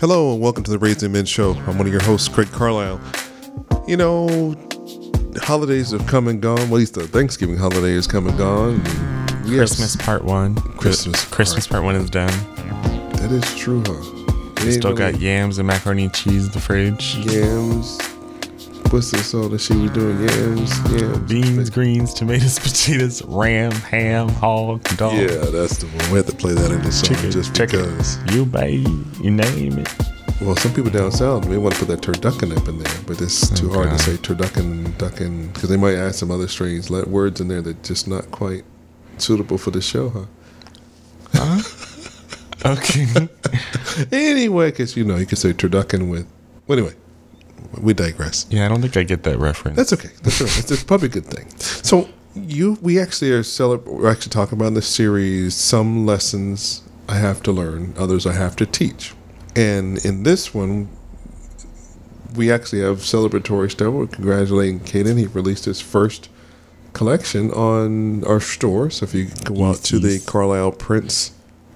Hello and welcome to the Raising Men Show. I'm one of your hosts, Craig Carlisle. You know, holidays have come and gone. Well, at least the Thanksgiving holiday has come and gone. We Christmas part one. Christmas The Christmas part one is done. That is true, huh? Ain't Still really got yams and macaroni and cheese in the fridge. yams. What's this all that she was doing? Yams, yams. Beans, greens, tomatoes, potatoes, ram, ham, hog, dog. Yeah, that's the one. We had to play that in the song Chicken, just chicken. because. You babe, you name it. Well, some people down south may want to put that turducken up in there, but it's oh, too hard to say turducken, ducking, because they might add some other strange let words in there that just not quite suitable for the show, huh? Okay. Anyway, because you know you could say turducken with. Well, anyway, we digress. yeah, I don't think I get that reference. That's okay. That's all right. It's, it's probably a good thing. So you, we actually are celeb- We're actually talking about in this series some lessons I have to learn, others I have to teach, and in this one, we actually have celebratory stuff. We're congratulating Caeden. He released his first collection on our store. So if you go out to the Carlisle Printz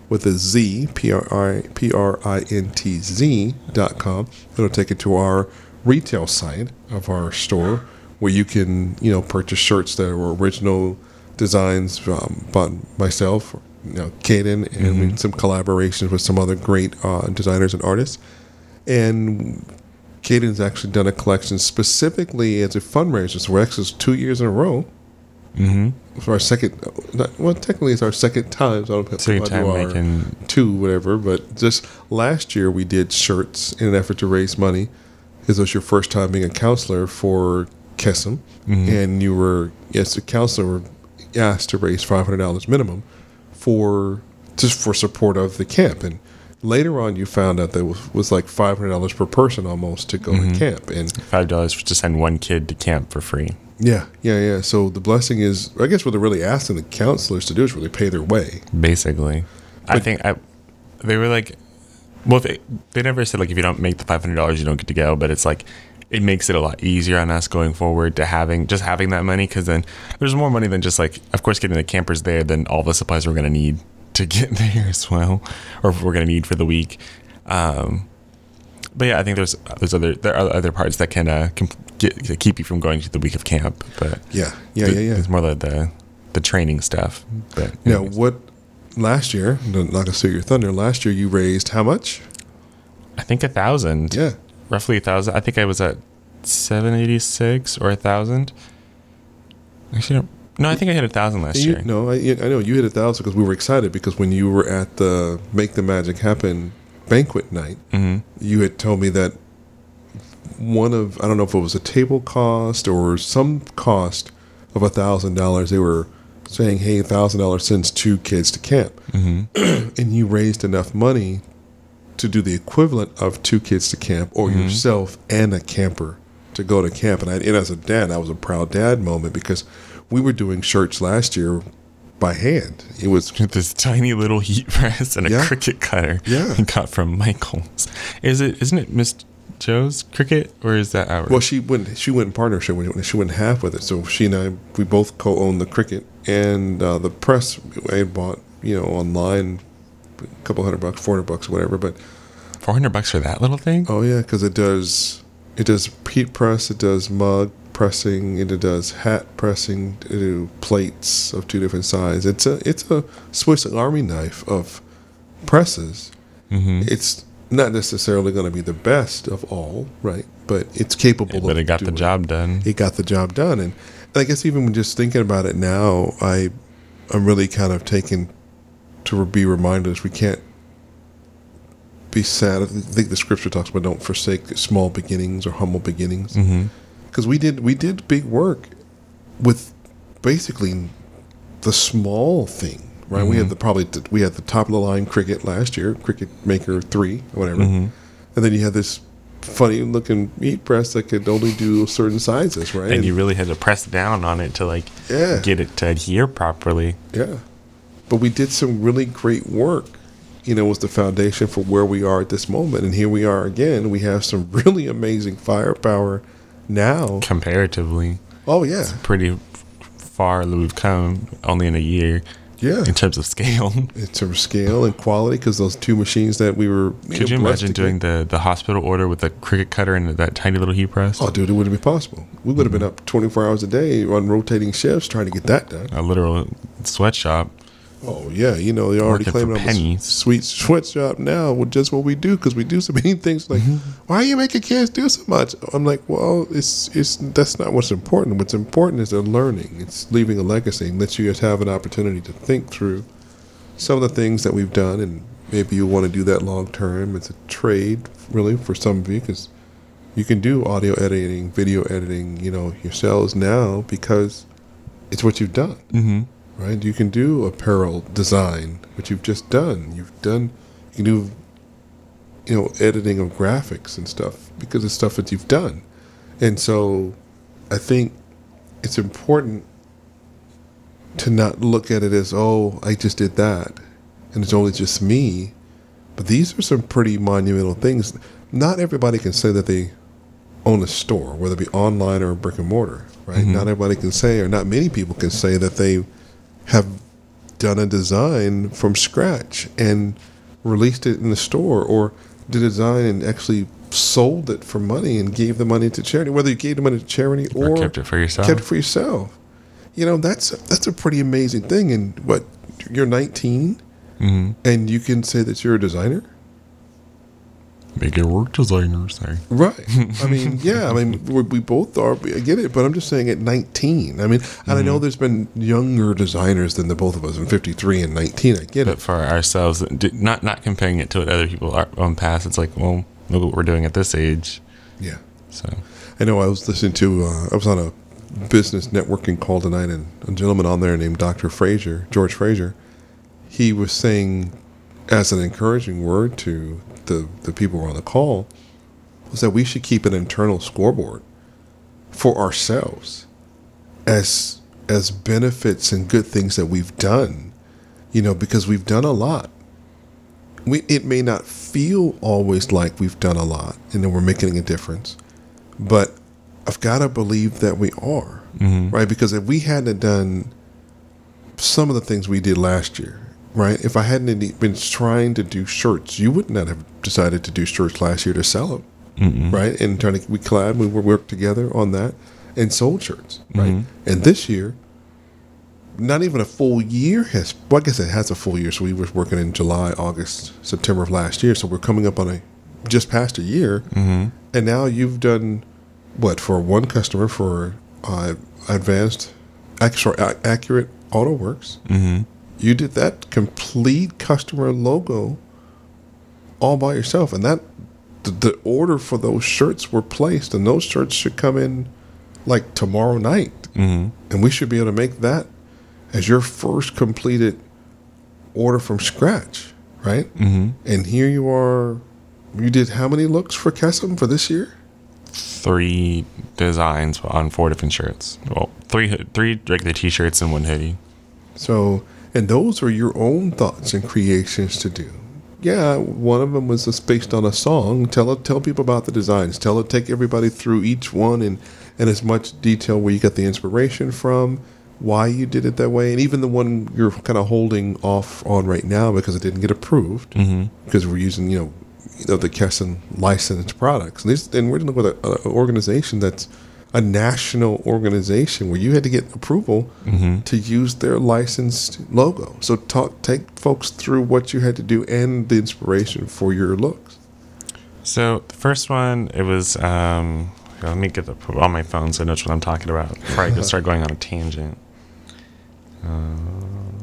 with a Z, P R I P R I N T Z dot com, it'll take you to our retail site of our store where you can, you know, purchase shirts that were original designs um, by myself, you know, Caeden, and some collaborations with some other great uh, designers and artists. And Caeden's actually done a collection specifically as a fundraiser. So we're actually two years in a row. mm-hmm. For our second, not, well, technically it's our second time. So I don't to Second time making. two, whatever. But just last year we did shirts in an effort to raise money. Is this was your first time being a counselor for Kesem, Mhm. and you were yes, a counselor were asked to raise five hundred dollars minimum for just for support of the camp. And later on, you found out that it was, was like five hundred dollars per person almost to go to camp. And Five dollars to send one kid to camp for free. yeah, yeah, yeah. So the blessing is, I guess, what they're really asking the counselors to do is really pay their way. Basically, I think I. They were like, well, they they never said like if you don't make the five hundred dollars, you don't get to go. But it's like it makes it a lot easier on us going forward to having just having that money because then there's more money than just like of course getting the campers there than all the supplies we're gonna need to get there as well, or we're gonna need for the week. Um, but yeah, I think there's there's other there are other parts that can uh, get, keep you from going to the week of camp. But Yeah, yeah, yeah, yeah. It's more like the the training stuff. But Now, what last year? Not gonna steal your thunder. Last year, you raised how much? I think a thousand. Yeah, roughly a thousand. I think I was at seven eighty six or a thousand. Actually, no, I think I hit a thousand last you, year. no, I, I know you hit a thousand because we were excited because when you were at the Make the Magic Happen banquet night, hmm you had told me that one of I don't know if it was a table cost or some cost of a thousand dollars. They were saying, "Hey, thousand dollars sends two kids to camp," hmm and you raised enough money to do the equivalent of two kids to camp or yourself and a camper to go to camp. And, I, and as a dad, that was a proud dad moment because we were doing shirts last year by hand. It was With this tiny little heat press and a Yeah. Cricut cutter. Yeah. we got from Michaels. Is it? Isn't it Miss Joe's Cricut or is that ours? well, she went she went in partnership with it. She went half with it. So she and I we both co-owned the Cricut and uh, the press. I bought you know online a couple hundred bucks, four hundred bucks, whatever. But Four hundred bucks for that little thing. Oh yeah, because it does it does heat press, it does mug pressing, it does hat pressing, it do plates of two different sizes. It's a it's a Swiss Army knife of presses. hmm It's not necessarily going to be the best of all, right? But it's capable. But of it got the doing- job done. It got the job done, and I guess even just thinking about it now, I I'm really kind of taken to be reminded we can't be sad. I think the scripture talks about don't forsake small beginnings or humble beginnings mm-hmm. because we did we did big work with basically the small thing, right? We had the probably we had the top of the line Cricut last year, Cricut Maker three, or whatever, Mhm. and then you had this funny looking meat press that could only do certain sizes, right? And you really had to press down on it to like Yeah. get it to adhere properly. Yeah. But we did some really great work. You know, was the foundation for where we are at this moment. And here we are again. We have some really amazing firepower now. Comparatively, Oh, yeah. pretty far that we've come only in a year. Yeah. in terms of scale. in terms of scale and quality, because those two machines that we were. Could you imagine doing the the hospital order with the Cricut cutter and that tiny little heat press? Oh, dude, it wouldn't be possible. We would have been mm-hmm. up 24 hours a day on rotating shifts trying to get that done. A literal sweatshop. Oh yeah, you know they already Working for claiming I'm a pennies. sweet sweatshop now with just what we do because we do so many things. Like, Mm-hmm. why are you making kids do so much? I'm like, well, it's it's that's not what's important. What's important is they're learning. It's leaving a legacy and lets you guys have an opportunity to think through some of the things that we've done, and maybe you want to do that long term. It's a trade, really, for some of you because you can do audio editing, video editing, you know, yourselves now because it's what you've done Mm-hmm. Right? You can do apparel design, which you've just done. You've done, you can do, you know, editing of graphics and stuff because of stuff that you've done. And so I think it's important to not look at it as, oh, I just did that and it's only just me. But these are some pretty monumental things. Not everybody can say that they own a store, whether it be online or brick and mortar, right? Mm-hmm. Not everybody can say, or not many people can say that they have done a design from scratch and released it in the store, or did a design and actually sold it for money and gave the money to charity. Whether you gave the money to charity or, Or kept it for yourself. kept it for yourself, you know that's that's a pretty amazing thing. And what you're 19 Mm-hmm. and you can say that you're a designer. Make it work designers. Sorry. Right. I mean, yeah. I mean, we, we both are. I get it, but I'm just saying at 19. I mean, and I Mm-hmm. know there's been younger designers than the both of us in 53 and 19. I get But it. for ourselves, not not comparing it to what other people are on past. It's like, well, look what we're doing at this age. Yeah. So I know. I was listening to. Uh, I was on a business networking call tonight, and a gentleman on there named Dr. Frazier, George Frazier, he was saying, as an encouraging word to the the people were on the call, was that we should keep an internal scoreboard for ourselves as as benefits and good things that we've done you know because we've done a lot. We it may not feel always like we've done a lot and that we're making a difference but i've got to believe that we are mm-hmm. right? Because if we hadn't done some of the things we did last year right if i hadn't been trying to do shirts you would not have decided to do shirts last year to sell them right? And trying to we collab, we worked together on that and sold shirts, right? And this year, not even a full year has. Well, I guess it has a full year. So we were working in July, August, September of last year. So we're coming up on a just past a year, mm-hmm. and now you've done what for one customer for uh, advanced, ac- sorry, accurate Auto Works. Mm-hmm. You did that complete customer logo all by yourself, and that the, the order for those shirts were placed, and those shirts should come in like tomorrow night, Mm-hmm. and we should be able to make that as your first completed order from scratch, right? Mm-hmm. And here you are. You did how many looks for Kesem for this year? three designs on four different shirts. Well, three three regular t-shirts and one hoodie. So, and those are your own thoughts and creations to do. Yeah, one of them was just based on a song. Tell it, tell people about the designs. Tell it, take everybody through each one and in as much detail where you got the inspiration from, why you did it that way, and even the one you're kind of holding off on right now because it didn't get approved Mm-hmm. because we're using you know, you know the Kesem licensed products. And, and we're dealing with an organization that's a national organization where you had to get approval Mm-hmm. to use their licensed logo. So talk, take folks through what you had to do and the inspiration for your looks. So the first one, it was. Um, let me get the on my phone so I know what I'm talking about before I can start going on a tangent. Um,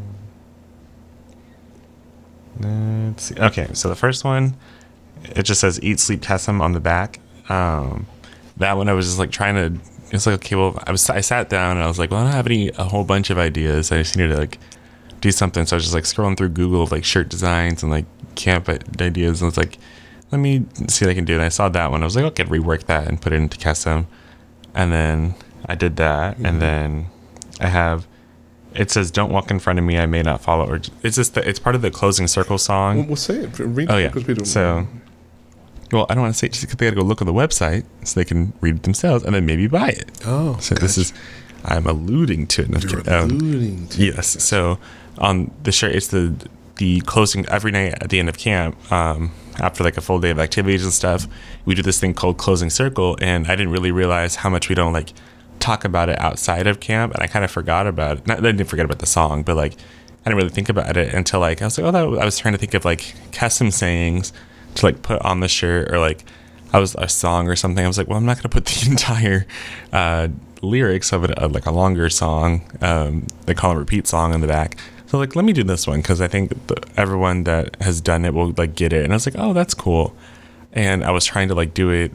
let's see. Okay, so the first one, it just says "Eat, Sleep, Kesem" on the back. Um, that one, I was just like trying to. It's like okay, well, I was I sat down and I was like, well, I don't have any a whole bunch of ideas. I just needed to like do something. So I was just like scrolling through Google of like shirt designs and like camp ideas. And I was like, let me see what I can do. And I saw that one. I was like, okay, rework that and put it into Kesem. And then I did that. And mm-hmm. then I have, it says, don't walk in front of me. I may not follow. Or it's just, the, it's part of the closing circle song. Well, we'll say it. Read Oh yeah. because we don't- So, well, I don't want to say it just because they got to go look on the website so they can read it themselves and then maybe buy it. oh, So this is, I'm alluding to it. No, You're. Um, alluding to Yes. So on the shirt. It's the the closing every night at the end of camp. Um, after like a full day of activities and stuff, we do this thing called closing circle, and I didn't really realize how much we don't like talk about it outside of camp, and I kind of forgot about it. Not, I didn't forget about the song, but like I didn't really think about it until like I was like, oh, that, I was trying to think of like custom sayings to like put on the shirt or like I was a song or something. I was like, well, I'm not gonna put the entire uh, lyrics of it of like a longer song, um, they call it repeat song in the back. So like, let me do this one because I think the, everyone that has done it will like get it. And I was like, oh, that's cool. And I was trying to like do it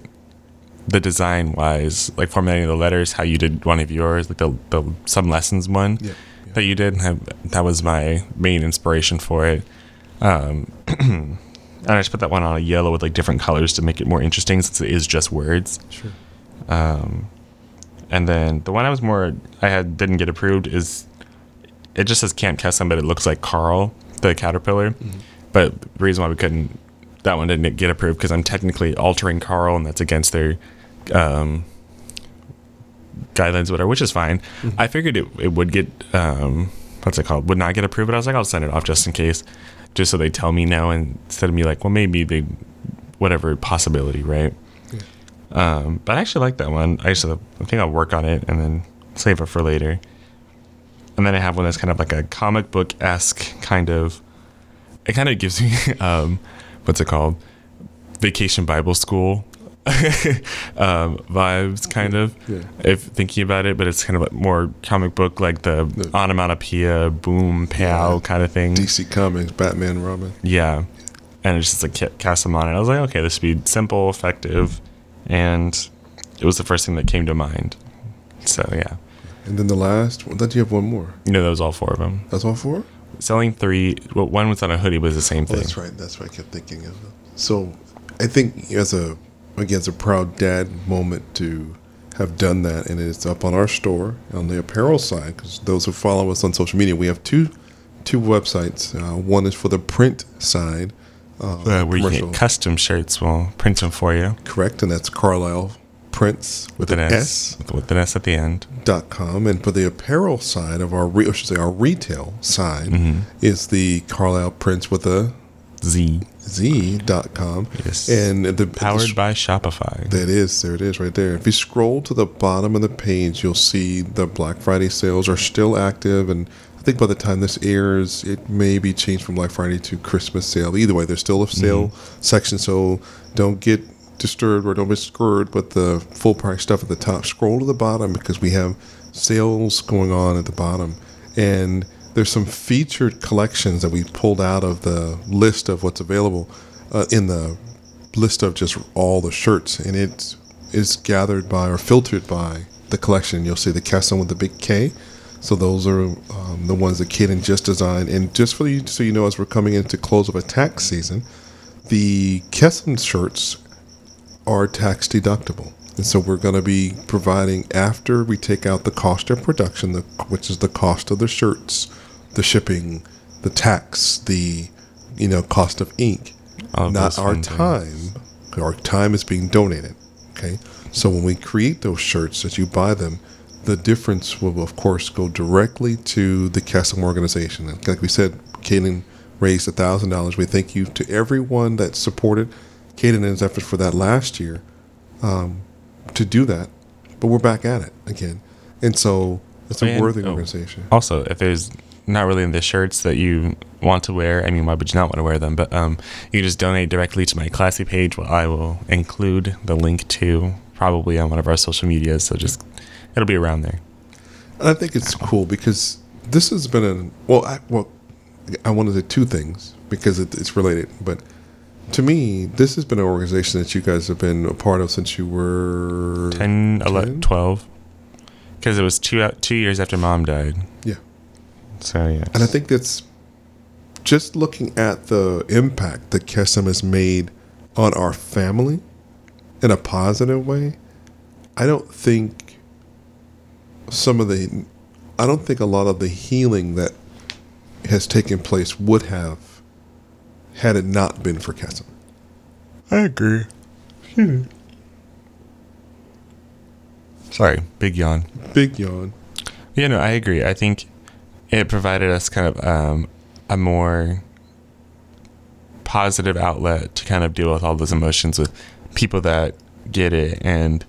the design wise, like formatting the letters, how you did one of yours, like the, the some lessons one Yeah, yeah. that you did. I, that was my main inspiration for it. Um, and I just put that one on a yellow with like different colors to make it more interesting since it is just words. Sure. Um, and then the one I was more I had didn't get approved is it just says can't Camp Kesem, but it looks like Carl the caterpillar. But the reason why we couldn't that one didn't get approved because I'm technically altering Carl, and that's against their um, guidelines, whatever, which is fine. I figured it it would get um, what's it called would not get approved, but I was like I'll send it off just in case, just so they tell me now instead of me like well maybe they whatever possibility right. Um, but I actually like that one. I just I think I'll work on it and then save it for later. And then I have one that's kind of like a comic book esque kind of. It kind of gives me um, what's it called? Vacation Bible School um, vibes, kind of. Yeah. If thinking about it, but it's kind of like more comic book, like the The- onomatopoeia, boom, pow Yeah. kind of thing. DC Comics, Batman, Robin. Yeah. And it's just like ca- cast them on it. I was like, okay, this would be simple, effective, and it was the first thing that came to mind. So yeah, And then the last, well, then you have one more. you know, that was all four of them. That's all four? Selling three. Well, one was on a hoodie, was the same Oh, thing. that's right. That's what I kept thinking of. So I think as a, again, it's a proud dad moment to have done that. And it's up on our store on the apparel side. Because those who follow us on social media, we have two two websites. Uh, one is for the print side. Uh, Uh, where you commercial. get custom shirts. We'll print them for you Correct. And that's Carlisle Prints with, with an an S, S. With, with an S at the end. dot com and for the apparel side of our re- I should say our retail side Mm-hmm. is the Carlisle Printz with a Z. Z dot com. Yes. and the Powered by Shopify. that is there it is right there. If you scroll to the bottom of the page you'll see the Black Friday sales are still active and I think by the time this airs it may be changed from Black Friday to Christmas sale. Either way there's still a mm-hmm. sale section so don't get disturbed or don't be scared but the full price stuff at the top. Scroll to the bottom because we have sales going on at the bottom. And there's some featured collections that we pulled out of the list of what's available uh, in the list of just all the shirts. And it is gathered by or filtered by the collection. You'll see the Kesem with the big K. So those are um, the ones that Caeden just designed and just for you so you know as we're coming into close of a tax season the Kesem shirts are tax deductible. And so we're going to be providing after we take out the cost of production, the, which is the cost of the shirts, the shipping, the tax, the you know cost of ink, All not our time. things. Our time is being donated. Okay, so when we create those shirts, as you buy them, the difference will of course go directly to the Kesem organization. And like we said, Caeden raised a thousand dollars. We thank you to everyone that supported Caeden and his efforts for that last year um, to do that. But we're back at it again, and so it's a And- worthy oh. organization. Also, if there's not really in the shirts that you want to wear, I mean, why would you not want to wear them? But um, you can just donate directly to my classy page. Well, I will include the link to probably on one of our social medias. So just it'll be around there. And I think it's cool because this has been a well, I, well, I want to say two things because it, it's related. But to me, this has been an organization that you guys have been a part of since you were 10, 11, 12. Because it was two two years after mom died. Yeah, So yeah. and I think that's just looking at the impact that Kesem has made on our family in a positive way. I don't think some of the, I don't think a lot of the healing that has taken place would have had it not been for Kesem. I agree. Sorry, big yawn. Big yawn. Yeah, no, I agree. I think it provided us kind of um, a more positive outlet to kind of deal with all those emotions with people that get it and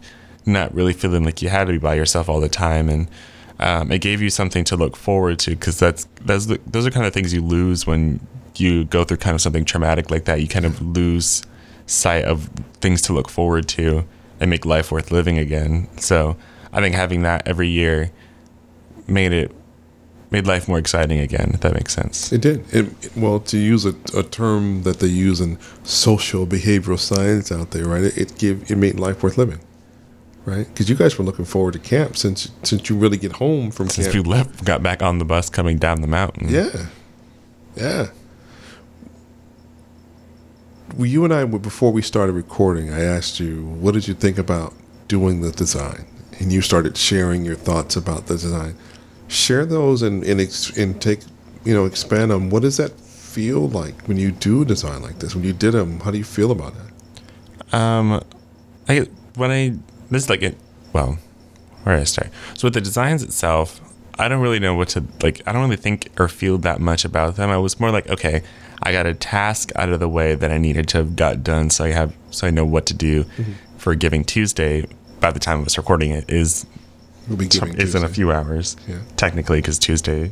not really feeling like you had to be by yourself all the time. And um, it gave you something to look forward to because that's that's the, those are kind of things you lose when you go through kind of something traumatic like that. You kind of lose sight of things to look forward to and make life worth living again. So i think having that every year made it made life more exciting again if that makes sense It did. It, well, to use a, a term that they use in social behavioral science out there, right? It, it give it made life worth living, right? Because you guys were looking forward to camp since since you really get home from since camp. we left got back on the bus coming down the mountain Yeah, yeah. Well, you and I, before we started recording, I asked you, what did you think about doing the design? And you started sharing your thoughts about the design. Share those and and, ex- and take, you know, expand on what does that feel like when you do a design like this? When you did them, how do you feel about it? Um, I when I this is like it. Well, where did I start? So with the designs itself, I don't really know what to like. I don't really think or feel that much about them. I was more like, okay, I got a task out of the way that I needed to have got done, so I have so I know what to do for Giving Tuesday. By the time of us recording it, is We'll be giving is in a few hours. Yeah. Technically, because Tuesday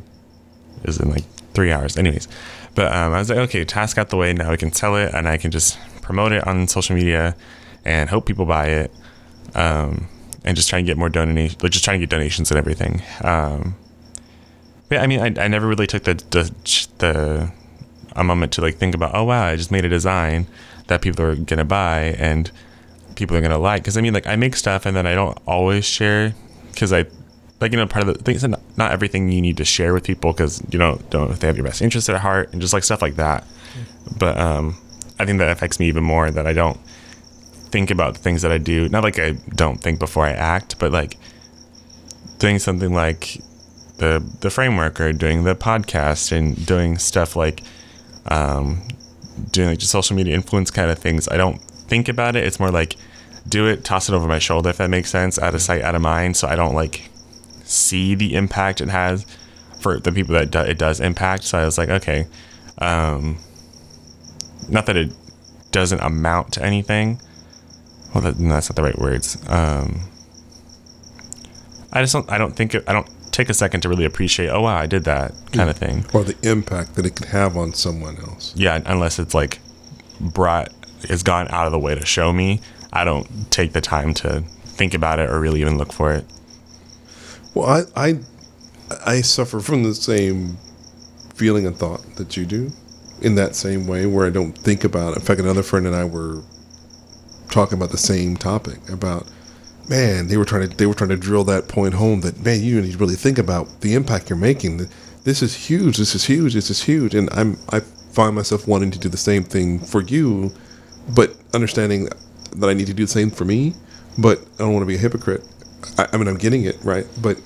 is in like three hours. Anyways, but um, I was like, okay, task out the way. Now we can sell it, and I can just promote it on social media, and hope people buy it, um, and just try and get more donations. Like just trying to get donations and everything. Um, but yeah, I mean, I, I never really took the the the a moment to like think about, oh wow, I just made a design that people are gonna buy and people are gonna like. Because I mean, like I make stuff and then I don't always share because I like you know part of the things not, not everything you need to share with people because you know don't know if they have your best interest at heart and just like stuff like that. But um, I think that affects me even more that I don't think about the things that I do. Not like I don't think before I act, but like doing something like the the framework or doing the podcast and doing stuff like um, doing like just social media influence kind of things. I don't think about it. It's more like do it, toss it over my shoulder if that makes sense, out of sight, out of mind. So I don't like see the impact it has for the people that it does impact. So I was like, okay, um, not that it doesn't amount to anything. Well, that, no, that's not the right words. Um, I just don't. I don't think. It, I don't take a second to really appreciate. Oh wow, I did that kind of thing. or the impact that it could have on someone else. Yeah, unless it's like brought has gone out of the way to show me. I don't take the time to think about it or really even look for it. Well, I, I, I suffer from the same feeling and thought that you do, in that same way, where I don't think about. it. In fact, another friend and I were talking about the same topic about, man, they were trying to they were trying to drill that point home that man, you need to really think about the impact you're making. This is huge. This is huge. This is huge. And I'm I find myself wanting to do the same thing for you, but understanding that I need to do the same for me. But I don't want to be a hypocrite. I, I mean, I'm getting it right, but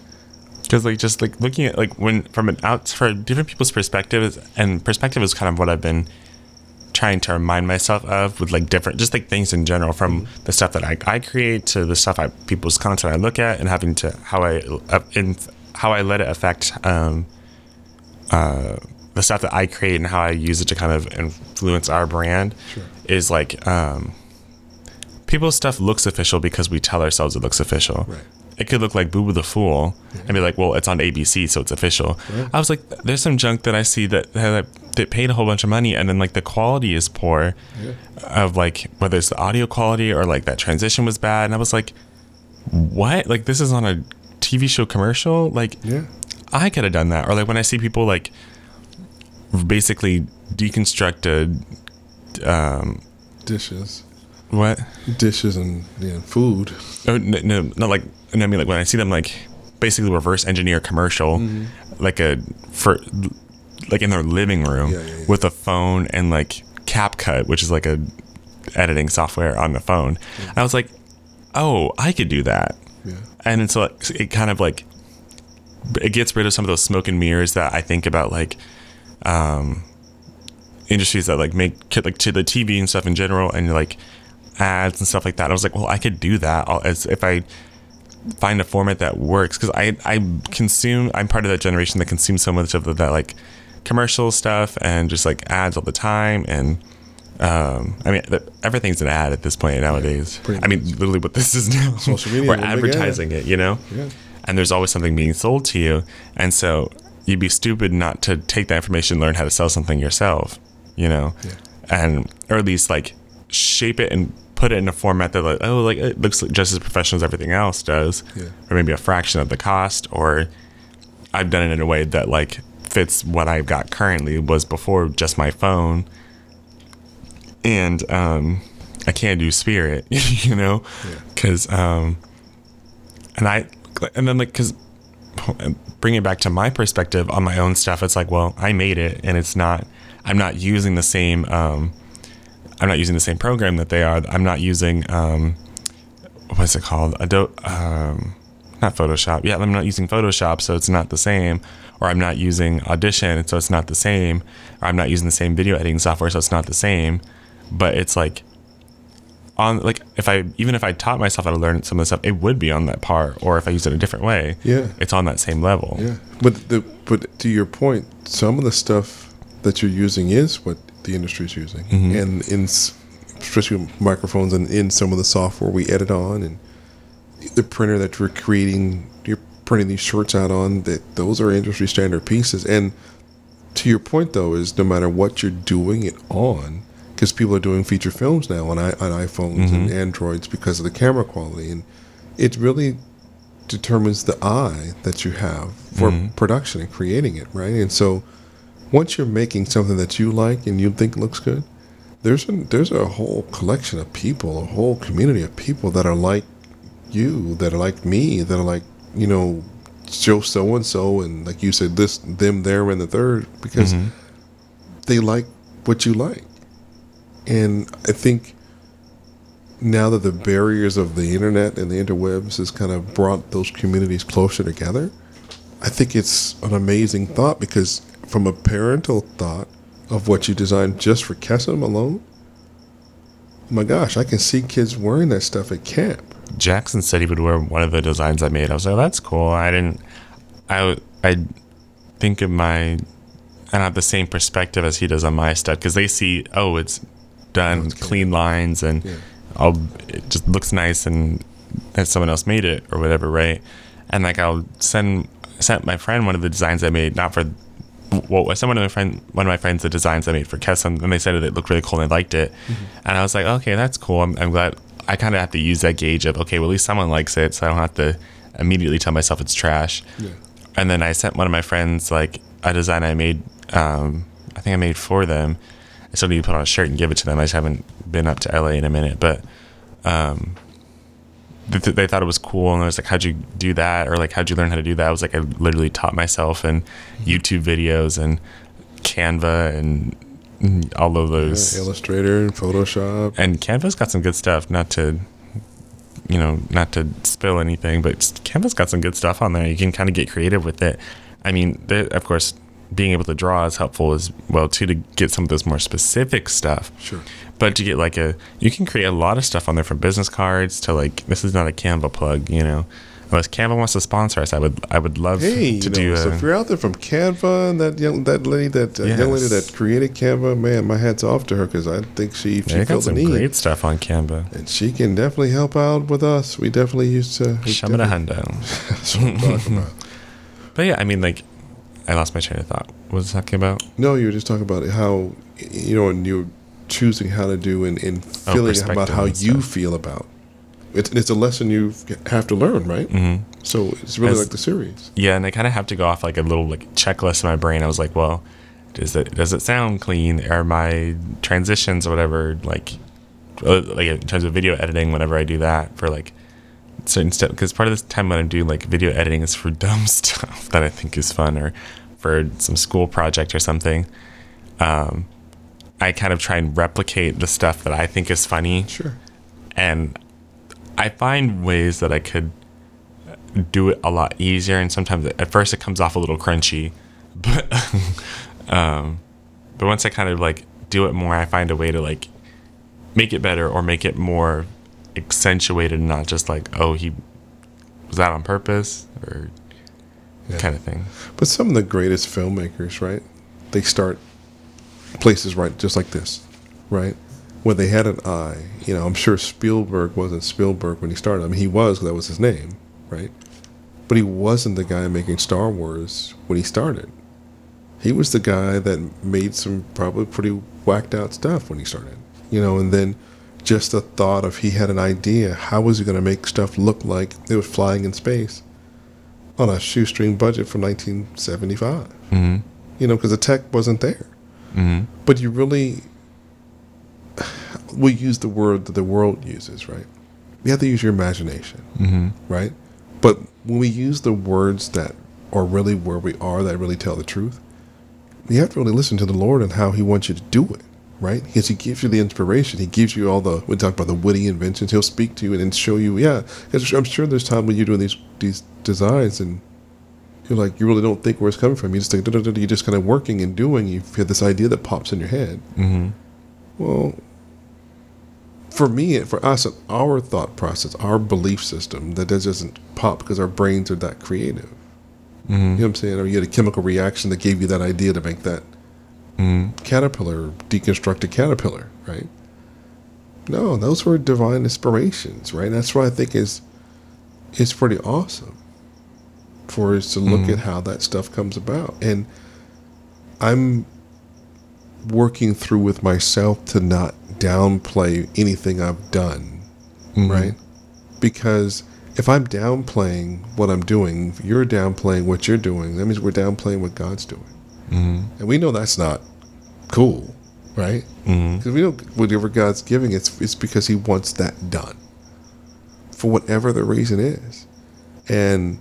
because like just like looking at like when from an out for different people's perspectives and perspective is kind of what I've been trying to remind myself of with like different just like things in general from the stuff that I, I create to the stuff I people's content I look at and having to how I uh, in how I let it affect um uh the stuff that I create and how I use it to kind of influence our brand is like um people's stuff looks official because we tell ourselves it looks official Right. it could look like Boo Boo the Fool and be like, well, it's on ABC, so it's official. I was like, there's some junk that I see that that that paid a whole bunch of money, and then like the quality is poor, of like whether it's the audio quality or like that transition was bad, and I was like, what? Like this is on a TV show commercial? Like yeah, I could have done that. Or like when I see people like basically deconstructed um dishes, what dishes, and yeah, food. Oh, no, no, not like. No, I mean, like when I see them, like basically reverse engineer commercial, Mm-hmm. like a for, like in their living room Yeah, yeah, with a phone and like CapCut, which is like a editing software on the phone. I was like, oh, I could do that, Yeah, and it's like it kind of like it gets rid of some of those smoke and mirrors that I think about, like um, industries that like make like to the TV and stuff in general, and like ads and stuff like that. I was like, well, I could do that I'll, as if I find a format that works because I I consume I'm part of that generation that consumes so much of the, that like commercial stuff and just like ads all the time and um, I mean the, everything's an ad at this point nowadays. pretty I mean literally what this is now. Social media, We're one big ad. advertising it, you know. Yeah. And there's always something being sold to you, and so you'd be stupid not to take that information, learn how to sell something yourself, you know, Yeah. and or at least like shape it and put it in a format that like oh like it looks like just as professional as everything else does, Yeah. or maybe a fraction of the cost, or I've done it in a way that like fits what I've got currently was before just my phone, and um, I can't do Spirit, you know, because um, and I and then like because bring it back to my perspective on my own stuff it's like well i made it and it's not i'm not using the same um i'm not using the same program that they are. I'm not using um what's it called? Adobe um not photoshop. Yeah i'm not using photoshop so it's not the same. Or i'm not using audition so it's not the same. Or i'm not using the same video editing software so it's not the same. But it's like on like if I even if I taught myself how to learn some of the stuff, it would be on that par. Or if I use it a different way, Yeah. it's on that same level. Yeah, but the but to your point, some of the stuff that you're using is what the industry's using, mm-hmm. and in especially microphones and in some of the software we edit on, and the printer that you're creating, you're printing these shirts out on. That those are industry standard pieces. And to your point, though, is no matter what you're doing it on, because people are doing feature films now on, I, on iPhones and mm-hmm. Androids because of the camera quality, and it really determines the eye that you have for mm-hmm. production and creating it, right? And so once you're making something that you like and you think looks good, there's a there's a whole collection of people, a whole community of people that are like you, that are like me, that are like, you know, Joe so and so and like you said, this, them, there, and the third, because mm-hmm. they like what you like. And I think now that the barriers of the internet and the interwebs has kind of brought those communities closer together, I think it's an amazing thought because from a parental thought of what you designed just for Kesem alone, oh my gosh, I can see kids wearing that stuff at camp. Jackson said he would wear one of the designs I made. I was like, that's cool. I didn't. I I think of my. I don't have the same perspective as he does on my stuff because they see, oh, it's done, it's clean. clean lines, and Yeah. I'll it just looks nice, and that someone else made it or whatever, right? And like I'll send sent my friend one of the designs I made, not for. Well, I sent one of my friend, one of my friends, the designs I made for Kesem, and they said that it looked really cool and they liked it. And I was like, okay, that's cool. I'm, I'm glad. I kind of have to use that gauge of okay, well, at least someone likes it, so I don't have to immediately tell myself it's trash. Yeah. And then I sent one of my friends like a design I made. Um, I think I made for them. I still need to put on a shirt and give it to them. I just haven't been up to LA in a minute, but um, th- they thought it was cool, and I was like, "How'd you do that?" Or like, "How'd you learn how to do that?" I was like, "I literally taught myself and mm-hmm. YouTube videos and Canva and all of those." Illustrator and Photoshop. and Canva's got some good stuff. Not to, you know, not to spill anything, but Canva's got some good stuff on there. You can kind of get creative with it. I mean, there, of course, being able to draw is helpful as well too to get some of those more specific stuff. Sure. But to get like a, you can create a lot of stuff on there from business cards to like this is not a Canva plug, you know. Unless Canva wants to sponsor us, I would I would love Hey, to do know, so a, if you're out there from Canva and that young that lady that uh, young lady that created Canva, man, my hats off to her because I think she she got some need great stuff on Canva. and she can definitely help out with us. We definitely used to. me the definitely- hundo. That's what I'm talking about. But yeah, I mean, like, I lost my train of thought. What was I talking about? No, you were just talking about how you know, and you're choosing how to do and, and Oh, feeling about how you feel about. It's it's a lesson you have to learn, right? Mm-hmm. So it's really As- like the series. Yeah, and I kind of have to go off like a little like checklist in my brain. I was like, well, does it does it sound clean? Are my transitions or whatever like uh, like in terms of video editing? Whenever I do that for like certain stuff, because part of this time when I do like video editing is for dumb stuff that I think is fun or for some school project or something. Um, I kind of try and replicate the stuff that I think is funny Sure. and I find ways that I could do it a lot easier. And sometimes at first it comes off a little crunchy, but um, but once I kind of like do it more, I find a way to like make it better or make it more accentuated, not just like oh he was that on purpose or Yeah. kind of thing. But some of the greatest filmmakers, right? They start places right just like this, right? Where they had an eye. You know, I'm sure Spielberg wasn't Spielberg when he started. I mean, he was 'cause that was his name, right? But he wasn't the guy making Star Wars when he started. He was the guy that made some probably pretty whacked out stuff when he started. You know, and then just the thought of he had an idea how was he going to make stuff look like it was flying in space on a shoestring budget from 1975 Mm-hmm. you know because the tech wasn't there Mm-hmm. but you really we use the word that the world uses right you have to use your imagination Mm-hmm. right but when we use the words that are really where we are that really tell the truth you have to really listen to the lord and how he wants you to do it right because he gives you the inspiration he gives you all the we talk about the witty inventions he'll speak to you and then show you yeah 'cause i'm sure there's time when you're doing these these designs and you're like you really don't think where it's coming from you just think you're just kind of working and doing you've had this idea that pops in your head Mm-hmm. well, for me, for us, our thought process, our belief system, that that doesn't pop because our brains are that creative. You know Mm-hmm. what I'm saying? Or you had a chemical reaction that gave you that idea to make that Mm-hmm. caterpillar deconstruct a caterpillar, right? No, those were divine inspirations, right? That's what I think is is pretty awesome for us to look Mhm. at how that stuff comes about. And I'm working through with myself to not downplay anything I've done, Mm-hmm. right? Because if I'm downplaying what I'm doing, you're downplaying what you're doing, that means we're downplaying what God's doing. Mm-hmm. And we know that's not cool, right? Mm-hmm. Because we know whatever God's giving, it's, it's because He wants that done for whatever the reason is. And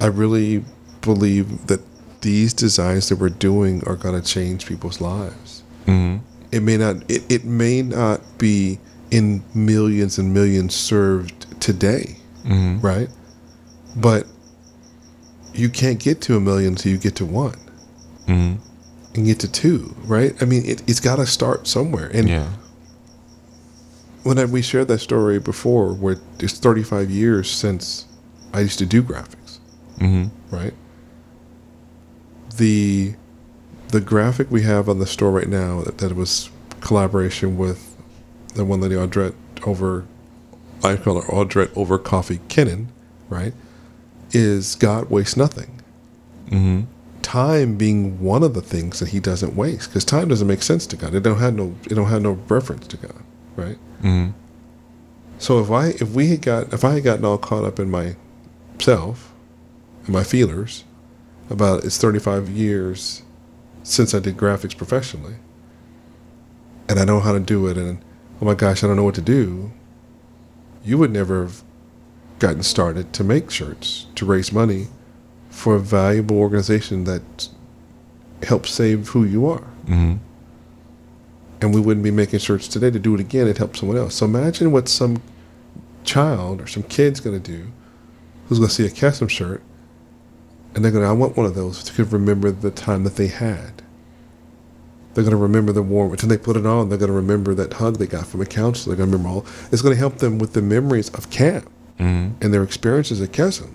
I really believe that these designs that we're doing are going to change people's lives. Mm-hmm. It may not. It, it may not be in millions and millions served today, Mm-hmm. right? But you can't get to a million until you get to one Mm-hmm. and get to two, right? I mean, it, it's got to start somewhere. And Yeah. when I, we shared that story before, where it's 35 years since I used to do graphics, Mm-hmm. right? The the graphic we have on the store right now that, that was collaboration with the one lady Audrette over, I call her Audrette over Coffee Kinnan, right? Is God wastes nothing. Mm-hmm. Time being one of the things that He doesn't waste, because time doesn't make sense to God. It don't have no it don't have no reference to God, right? Mm-hmm. So if I if we had got if I had gotten all caught up in myself and my feelers about it's 35 years since I did graphics professionally and I know how to do it and oh my gosh I don't know what to do you would never have gotten started to make shirts to raise money for a valuable organization that helps save who you are Mm-hmm. and we wouldn't be making shirts today to do it again. It helps someone else. So imagine what some child or some kid's going to do who's going to see a custom shirt and they're going to, I want one of those to remember the time that they had. They're going to remember the warm, until they put it on, they're going to remember that hug they got from a counselor. They're going to remember all, it's going to help them with the memories of camp Mm-hmm. and their experiences at Kesem.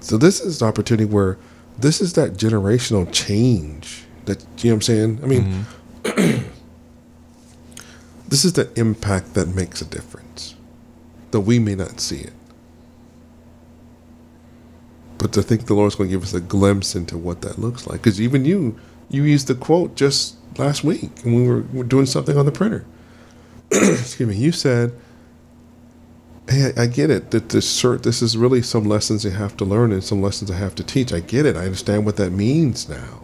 So this is the opportunity where this is that generational change that, you know what I'm saying? I mean, Mm-hmm. this is the impact that makes a difference, though we may not see it. But I think the Lord's going to give us a glimpse into what that looks like. Because even you, you used the quote just last week when we were, were doing something on the printer. Excuse me. You said, "Hey, I, I get it. That this cert, this is really some lessons you have to learn and some lessons I have to teach. I get it. I understand what that means now."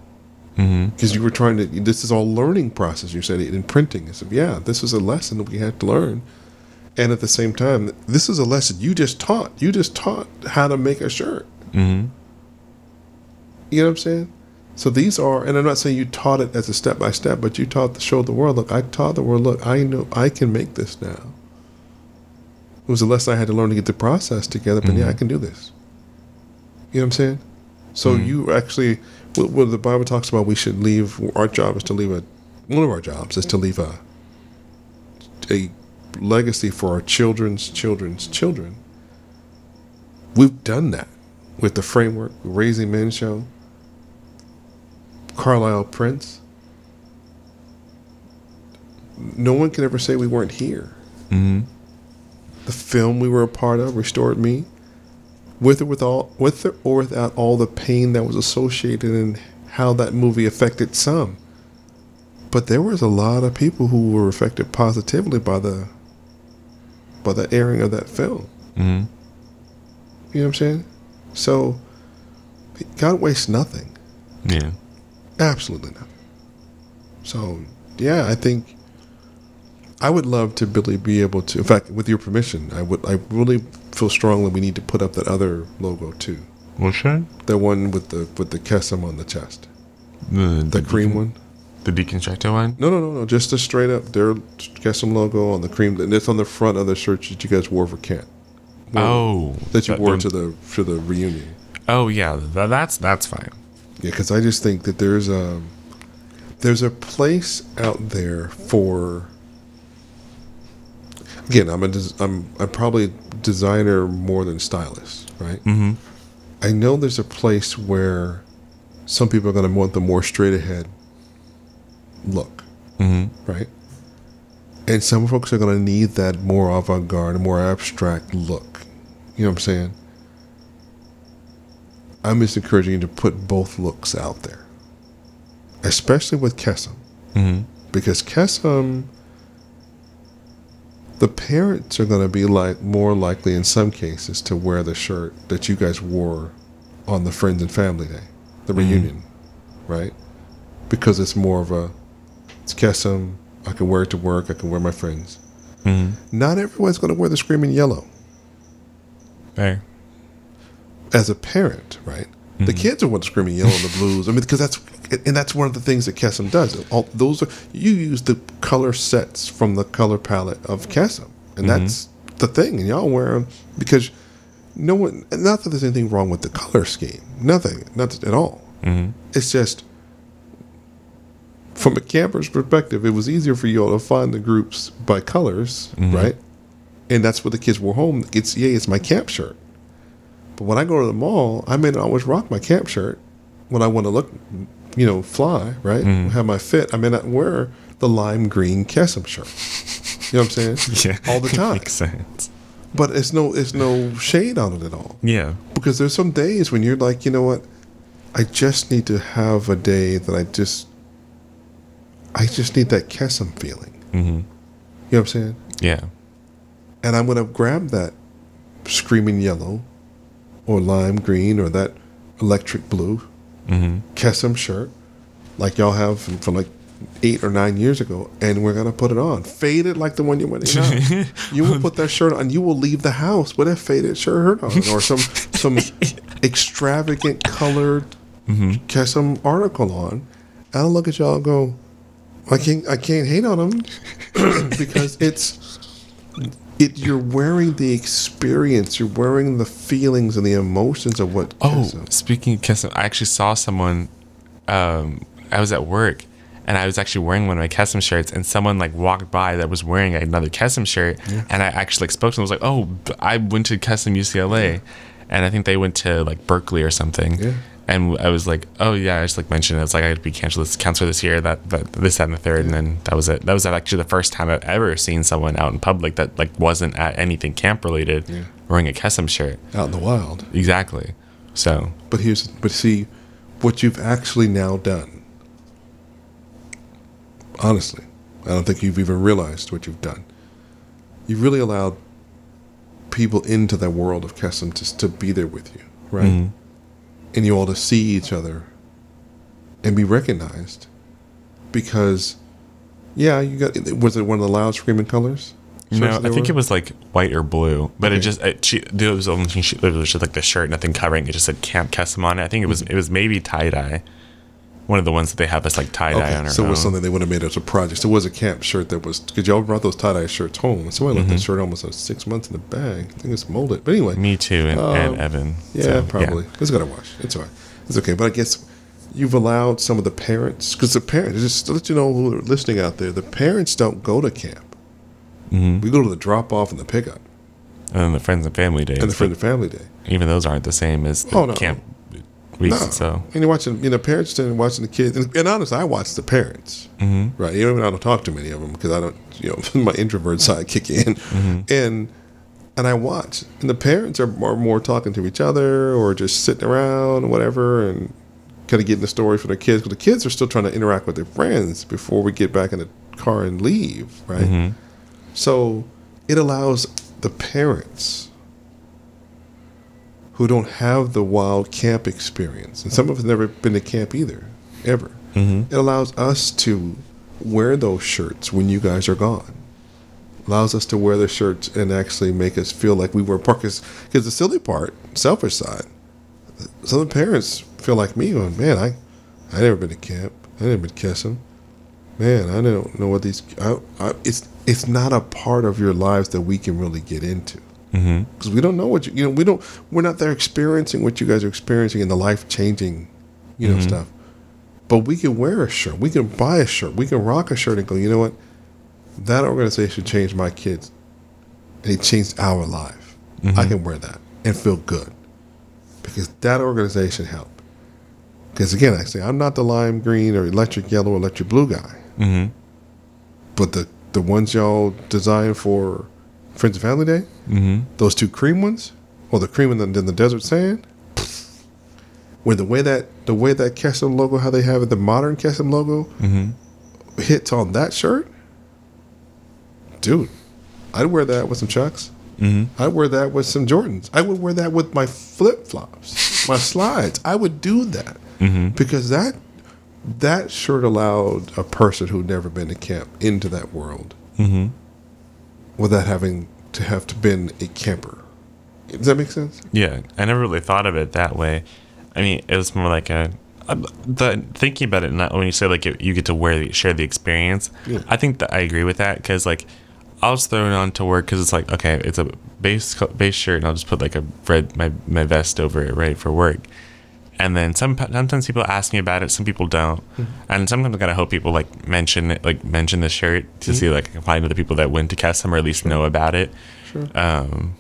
Mm-hmm. because you were trying to this is all learning process you said it in printing I said yeah this is a lesson that we had to learn and at the same time this is a lesson you just taught you just taught how to make a shirt Mm-hmm. you know what i'm saying so these are and i'm not saying you taught it as a step by step but you taught to show the world look i taught the world look i know i can make this now it was a lesson i had to learn to get the process together but yeah i can do this you know what i'm saying so you actually what, what the bible talks about we should leave our job is to leave a one of our jobs is to leave a a legacy for our children's children's children we've done that with the framework, Raising Men show, Carlisle Prince. No one can ever say we weren't here. Mm-hmm. The film we were a part of, Restored Me, with or without, with or without all the pain that was associated and how that movie affected some. But there was a lot of people who were affected positively by the by the airing of that film. Mm-hmm. You know what I'm saying? So God wastes nothing. Yeah. Absolutely nothing. So yeah, I think I would love to really be able to. In fact, with your permission, I would. I really feel strongly we need to put up that other logo too. Which one? The one with the with the Kesem on the chest, The, the cream one. The deconstructed one? No, no, no, no. Just a straight up their Kesem logo on the cream, and it's on the front of the shirt that you guys wore for Kent. Oh. that you that- wore the- to the to the reunion. Oh, yeah. That, that's that's fine. Yeah, because I just think that there's a there's a place out there for. Again, I'm a des- I'm I'm probably designer more than stylist, right? Mm-hmm. I know there's a place where some people are going to want the more straight ahead look, Mm-hmm. right? And some folks are going to need that more avant garde, more abstract look. You know what I'm saying? I'm just encouraging you to put both looks out there, especially with Kesem, Mm-hmm. because Kesem, the parents are going to be like more likely in some cases to wear the shirt that you guys wore on the Friends and Family Day, the Mhm. reunion, right? Because it's more of a, it's Kesem. I can wear it to work. I can wear my friends. Mm-hmm. Not everyone's going to wear the screaming yellow. There. as a parent, right? The Mhm. kids are what screaming yellow and the blues. I mean, because that's and that's one of the things that Kesem does. All those are you use the color sets from the color palette of Kesem, and that's the thing. And y'all wear them because no one. Not that there's anything wrong with the color scheme. Nothing. Not at all. Mm-hmm. It's just from a camper's perspective, it was easier for you all to find the groups by colors, Mhm. right? And that's what the kids wore home. It's yeah, it's my camp shirt. But when I go to the mall, I may not always rock my camp shirt when I want to look, you know, fly, right? Mhm. Have my fit. I may not wear the lime green Kesem shirt. You know what I'm saying? Yeah. All the time. Makes sense. But it's no, it's no shade on it at all Yeah. because there's some days when you're like, you know what, I just need to have a day that I just, I just need that Kesem feeling. Mm-hmm. You know what I'm saying? Yeah. And I'm gonna grab that screaming yellow, or lime green, or that electric blue Mm-hmm. Kesem shirt, like y'all have from, from like eight or nine years ago, and we're gonna put it on, faded like the one you're wearing now. you will put that shirt on. You will leave the house with a faded shirt on, or some some extravagant colored Mm-hmm. Kesem article on. And I'll look at y'all and go, I can't I can't hate on them because it's it. You're wearing the experience. You're wearing the feelings and the emotions of what. Oh, speaking of Kesem, I actually saw someone. Um, I was at work, and I was actually wearing one of my Kesem shirts, and someone like walked by that was wearing another Kesem shirt, and I actually like, spoke to them. I was like, "Oh, I went to Kesem UCLA, and I think they went to like Berkeley or something." Yeah. And I was like, "Oh yeah," I just like mentioned it. It's like I had to be canceled this counselor this year, that, that this, that, and the third, and then that was it. That was actually the first time I've ever seen someone out in public that like wasn't at anything camp related Yeah. wearing a Kesem shirt. out in the wild. Exactly. So But here's but see what you've actually now done. Honestly, I don't think you've even realized what you've done. You've really allowed people into that world of Kesem to, to be there with you, right? Mhm. And you all to see each other and be recognized because, yeah, you got. Was it one of the loud screaming colors? No, I think were? it was like white or blue, but it just it, she, there was only thing she, it was just like the shirt, nothing covering. It just said Camp Kesem on it. I think it was it was maybe tie dye, one of the ones that they have that's like tie dye on Okay, her. so it was something they would have made as a project. So it was a camp shirt that was because y'all brought those tie dye shirts home. And somebody left that shirt almost like six months in the bag. I think it's molded. But anyway, Me too, and, and Um, Evan. yeah, So, probably it's got to wash. It's all right. It's okay. But I guess you've allowed some of the parents because the parents just to let you know who are listening out there. The parents don't go to camp. Mhm. We go to the drop off and the pickup And then the friends and family day. and the friend and family day. even those aren't the same as the Oh, no. camp weeks. No. So and you're watching, you know, parents standing watching the kids. And, and honestly, I watch the parents, mm-hmm. right? Even I don't talk to many of them because I don't, you know, my introvert mm-hmm. side kick in, mm-hmm. and and I watch, and the parents are more, more talking to each other or just sitting around or whatever, and kind of getting the story for their kids because the kids are still trying to interact with their friends before we get back in the car and leave, right? Mm-hmm. So it allows the parents who don't have the wild camp experience, and some of us never been to camp either, ever. Mm-hmm. It allows us to wear those shirts when you guys are gone. Allows us to wear the shirts and actually make us feel like we were part. Because the silly part, selfish side, some of the parents feel like me, going, man, I, I never been to camp. I never been Kesem. Man, I don't know what these. I, I, it's it's not a part of your lives that we can really get into Mm-hmm. because we don't know what you you know we don't we're not there experiencing what you guys are experiencing in the life changing you know mm-hmm. stuff. But we can wear a shirt. We can buy a shirt. We can rock a shirt and go you know what? That organization changed my kids. And it changed our life. I mm-hmm. can wear that and feel good. Because that organization helped. Because again i say i'm not the lime green or electric yellow or electric blue guy. Mhm. but the the ones y'all designed for friends and family day? Mhm. those two cream ones, or the cream and then the, the desert sand, where the way that the way that Kesem logo, how they have it, the modern Kesem logo, mm-hmm. hits on that shirt, dude, I'd wear that with some chucks. Mm-hmm. I'd wear that with some Jordans. I would wear that with my flip flops, my slides. I would do that. Mm-hmm. Because that that shirt allowed a person who'd never been to camp into that world without having to have to been a camper. Does that make sense? Yeah, I never really thought of it that way. I mean, it was more like a the thinking about it. Not when you say like you you get to wear the, share the experience. Yeah. I think that I agree with that because like I'll just throw it on to work because it's like okay, it's a base base shirt, and I'll just put like a red my my vest over it, ready for work. And then some sometimes people ask me about it, some people don't, and sometimes I gotta hope people like mention it, like mention the shirt to see like I can find other people that went to Kesem or at least know about it. Sure. Um,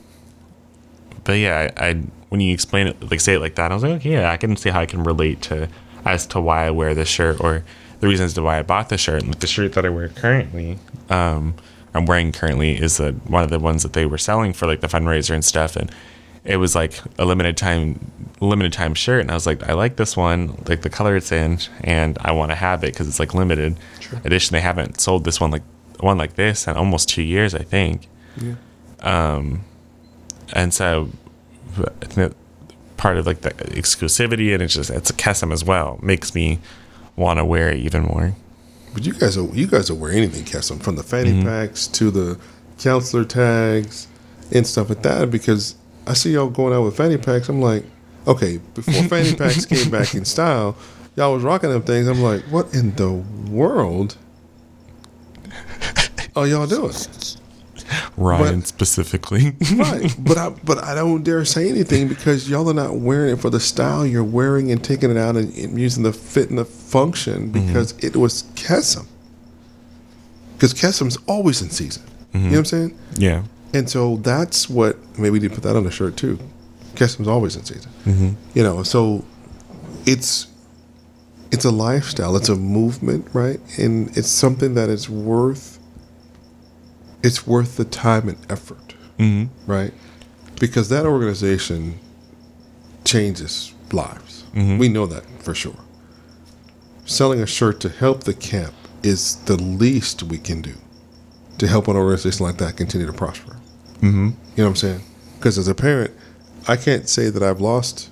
but yeah, I, I when you explain it, like say it like that, I was like, okay, yeah, I can see how I can relate to as to why I wear this shirt or the reasons to why I bought the shirt. And like the shirt that I wear currently, um, I'm wearing currently is the one of the ones that they were selling for like the fundraiser and stuff, and it was like a limited time limited time shirt, and I was like, I like this one, like the color it's in, and I want to have it because it's like limited edition. They haven't sold this one like one like this in almost two years, I think Yeah. Um and so I think part of like the exclusivity and it's just it's a Kesem as well makes me want to wear it even more. But you guys are you guys will wear anything, Kesem, from the fanny packs to the counselor tags and stuff like that. Because I see y'all going out with fanny packs. I'm like, okay, before fanny packs came back in style, y'all was rocking them things. I'm like, what in the world are y'all doing? Ryan But- specifically. right but i but i don't dare say anything because y'all are not wearing it for the style you're wearing and taking it out and, and using the fit and the function mm-hmm. because it was kesem because kesem's always in season you know what i'm saying yeah. And so that's what maybe we need to put that on the shirt too kesem's always in season you know so it's it's a lifestyle it's a movement right and it's something that is worth it's worth the time and effort hmm right? Because that organization changes lives. We know that for sure. Selling a shirt to help the camp is the least we can do to help an organization like that continue to prosper. Hmm You know what I'm saying? Because as a parent, I can't say that I've lost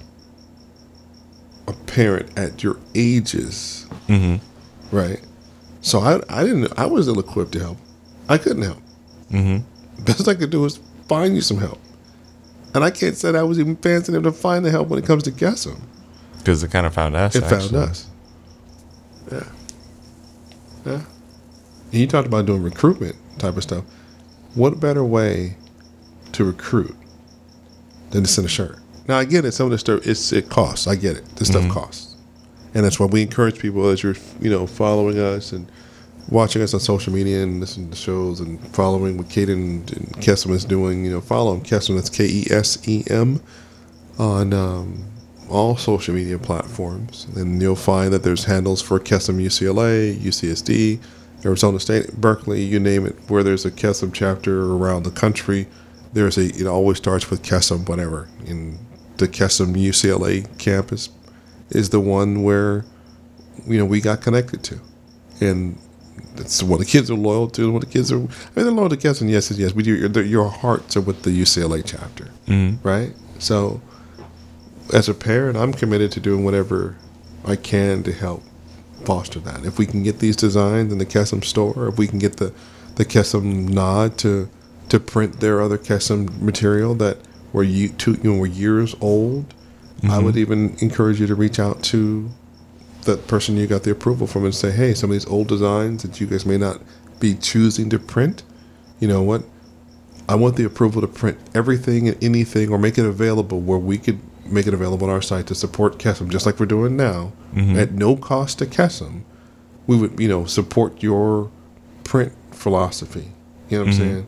a parent at your ages, hmm right? So I, I didn't, I was ill equipped to help. I couldn't help. Mm-hmm. Best I could do is find you some help. And I can't say that I was even fancy enough to find the help when it comes to Kesem. Because it kind of found us. It found us. Yeah. Yeah. And you talked about doing recruitment type of stuff. What better way to recruit than to send a shirt? Now I get it. Some of the stuff it's it costs. I get it. This stuff costs, and that's why we encourage people as you're you know following us and watching us on social media and listening to shows and following what Caeden and Kesem is doing. You know, follow him. Kesem. That's K E S E M. on um, all social media platforms, and you'll find that there's handles for Kesem UCLA, UCSD, Arizona State, Berkeley, you name it. Where there's a Kesem chapter around the country, there's a. It always starts with Kesem, whatever. In the Kesem UCLA campus is the one where you know we got connected to, and that's what the kids are loyal to. What the kids are, I mean, they're loyal to Kesem. Yes, yes. We do. Your, your hearts are with the UCLA chapter, Mm-hmm. right? So, as a parent, I'm committed to doing whatever I can to help foster that. If we can get these designs in the Kesem store, if we can get the the Kesem nod to to print their other Kesem material that were you two, you know, were years old, I would mm-hmm. even encourage you to reach out to that person you got the approval from and say, hey, some of these old designs that you guys may not be choosing to print, you know what? I want the approval to print everything and anything or make it available where we could make it available on our site to support Kesem, just like we're doing now, mm-hmm. at no cost to Kesem. We would, you know, support your print philosophy. You know what I'm mm-hmm. saying?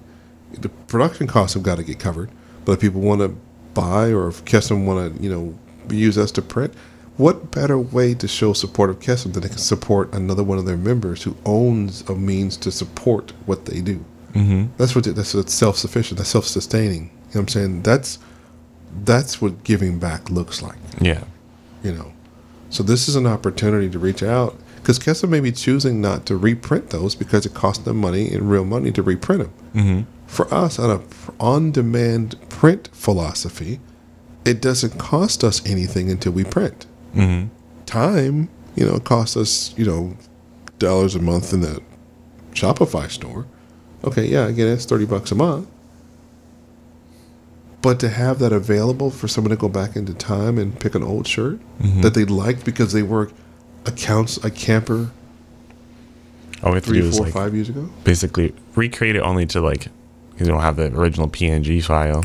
The production costs have got to get covered, but if people want to buy or if Kesem want to, you know, use us to print, what better way to show support of Kesem than they can support another one of their members who owns a means to support what they do? Mm-hmm. That's what that's what's self sufficient. That's self sustaining. You know what I'm saying? That's that's what giving back looks like. Yeah. You know, so this is an opportunity to reach out because Kesem may be choosing not to reprint those because it costs them money and real money to reprint them. Mm-hmm. For us, on a on demand print philosophy, it doesn't cost us anything until we print. Mm-hmm. Time, you know, costs us you know dollars a month in the Shopify store. Okay, yeah, again, it's thirty bucks a month. But to have that available for someone to go back into time and pick an old shirt Mhm. that they liked because they were a counts a camper All we have to three, do is like five years ago. basically recreate it only to like you don't have the original PNG file.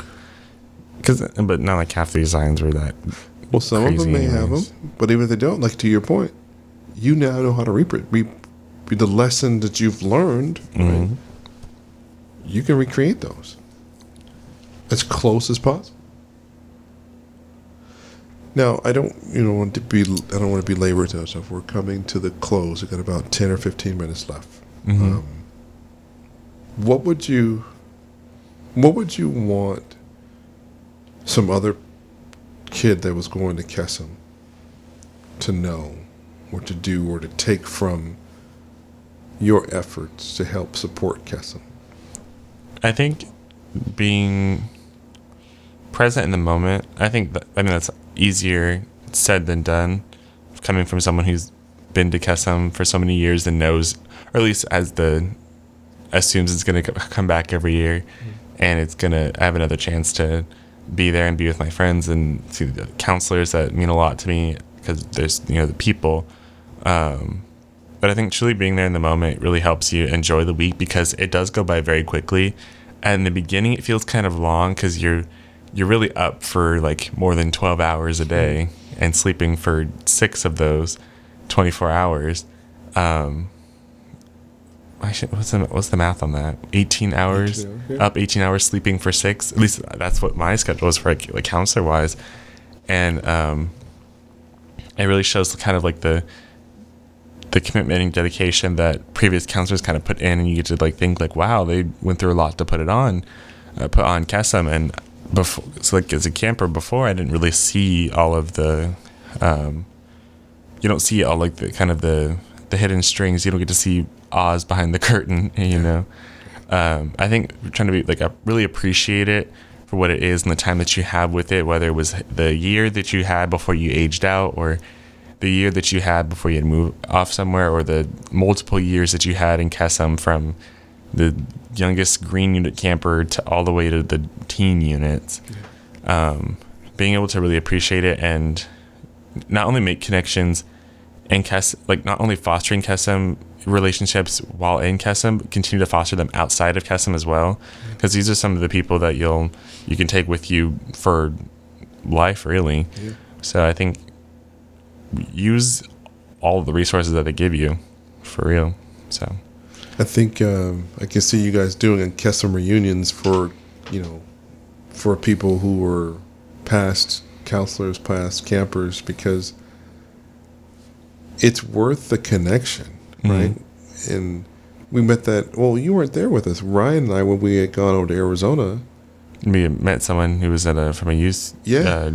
Cause, but not like half the designs were that. Well, some of them may have them, but even if they don't, like to your point, you now know how to reprint. Re- the lesson that you've learned, right? Mhm. You can recreate those as close as possible. Now, I don't, you know, want to be. I don't want to belabor it. So we're coming to the close. We've got about ten or fifteen minutes left. Mhm. Um, what would you? What would you want? Some other kid that was going to Kesem to know, or to do, or to take from your efforts to help support Kesem. I think being present in the moment. I think that, I mean that's easier said than done. Coming from someone who's been to Kesem for so many years and knows, or at least as the assumes it's going to come back every year, mm-hmm. And it's gonna I have another chance to be there and be with my friends and see the counselors that mean a lot to me because there's you know the people. Um, but I think truly being there in the moment really helps you enjoy the week because it does go by very quickly. And in the beginning, it feels kind of long because you're you're really up for like more than 12 hours a day and sleeping for six of those 24 hours. Um, I should, what's the what's the math on that? 18 hours 18 hours, yeah. up 18 hours sleeping for six. At least that's what my schedule was for like, like counselor wise, and um, it really shows kind of like the the commitment and dedication that previous counselors kind of put in, and you get to like think like, wow, they went through a lot to put it on, uh, put on Kesem, and before, so like as a camper before, I didn't really see all of the, um, you don't see all like the kind of the the hidden strings. You don't get to see Oz behind the curtain, you know. Um, I think trying to be like I really appreciate it for what it is and the time that you have with it, whether it was the year that you had before you aged out or the year that you had before you had moved off somewhere or the multiple years that you had in Kesem from the youngest green unit camper to all the way to the teen units. Um, being able to really appreciate it and not only make connections and Kes like not only fostering Kesem relationships while in Kesem, continue to foster them outside of Kesem as well. Because these are some of the people that you'll you can take with you for life, really. Yeah. So I think use all the resources that they give you for real. So I think um, I can see you guys doing a Kesem reunions for, you know, for people who were past counselors, past campers, because it's worth the connection, Mhm. right? And we met that. Well, you weren't there with us, Ryan and I, when we had gone over to Arizona. We met someone who was at a from a youth Yeah. uh,